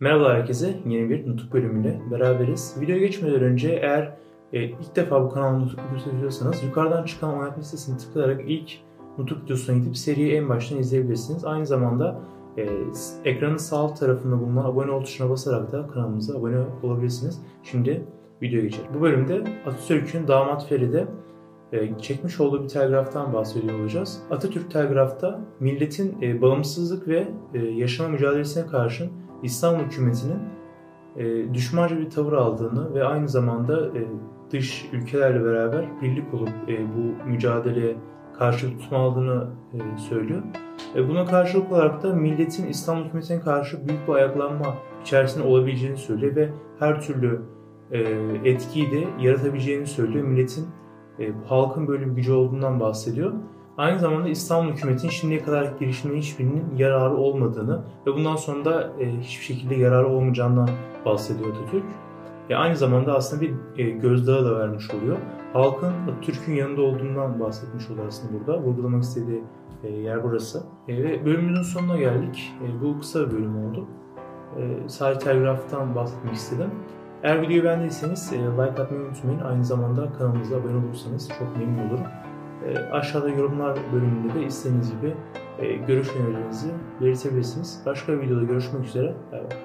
Merhaba herkese, yeni bir Nutuk bölümüyle beraberiz. Videoya geçmeden önce eğer e, ilk defa bu kanalda Nutuk videosu izliyorsanız yukarıdan çıkan oynatma listesini tıklayarak ilk Nutuk videosuna gidip seriyi en baştan izleyebilirsiniz. Aynı zamanda e, ekranın sağ alt tarafında bulunan abone ol tuşuna basarak da kanalımıza abone olabilirsiniz. Şimdi videoya geçelim. Bu bölümde Atatürk'ün damat Feride e, çekmiş olduğu bir telgraftan bahsediyor olacağız. Atatürk telgrafta milletin e, bağımsızlık ve e, yaşama mücadelesine karşın İslam hükümetinin e, düşmanca bir tavır aldığını ve aynı zamanda e, dış ülkelerle beraber birlik olup e, bu mücadeleye karşı tutma aldığını e, söylüyor. E, buna karşılık olarak da milletin İslam hükümetine karşı büyük bir ayaklanma içerisinde olabileceğini söylüyor ve her türlü e, etkiyi de yaratabileceğini söylüyor. Milletin e, halkın böyle bir gücü olduğundan bahsediyor. Aynı zamanda İstanbul hükümetinin şimdiye kadar girişiminin hiçbirinin yararı olmadığını ve bundan sonra da e, hiçbir şekilde yararı olmayacağından bahsediyor Atatürk. E, aynı zamanda aslında bir e, gözdağı da vermiş oluyor. Halkın Atatürk'ün yanında olduğundan bahsetmiş oluyor aslında burada. Vurgulamak istediği e, yer burası. Ve bölümümüzün sonuna geldik. Bu kısa bir bölüm oldu. Sadece telgraftan bahsetmek istedim. Eğer videoyu beğendiyseniz like atmayı unutmayın. Aynı zamanda kanalımıza abone olursanız çok memnun olurum. E, aşağıda yorumlar bölümünde de istediğiniz gibi e, görüş önerilerinizi belirtebilirsiniz. Başka bir videoda görüşmek üzere. Bay bay.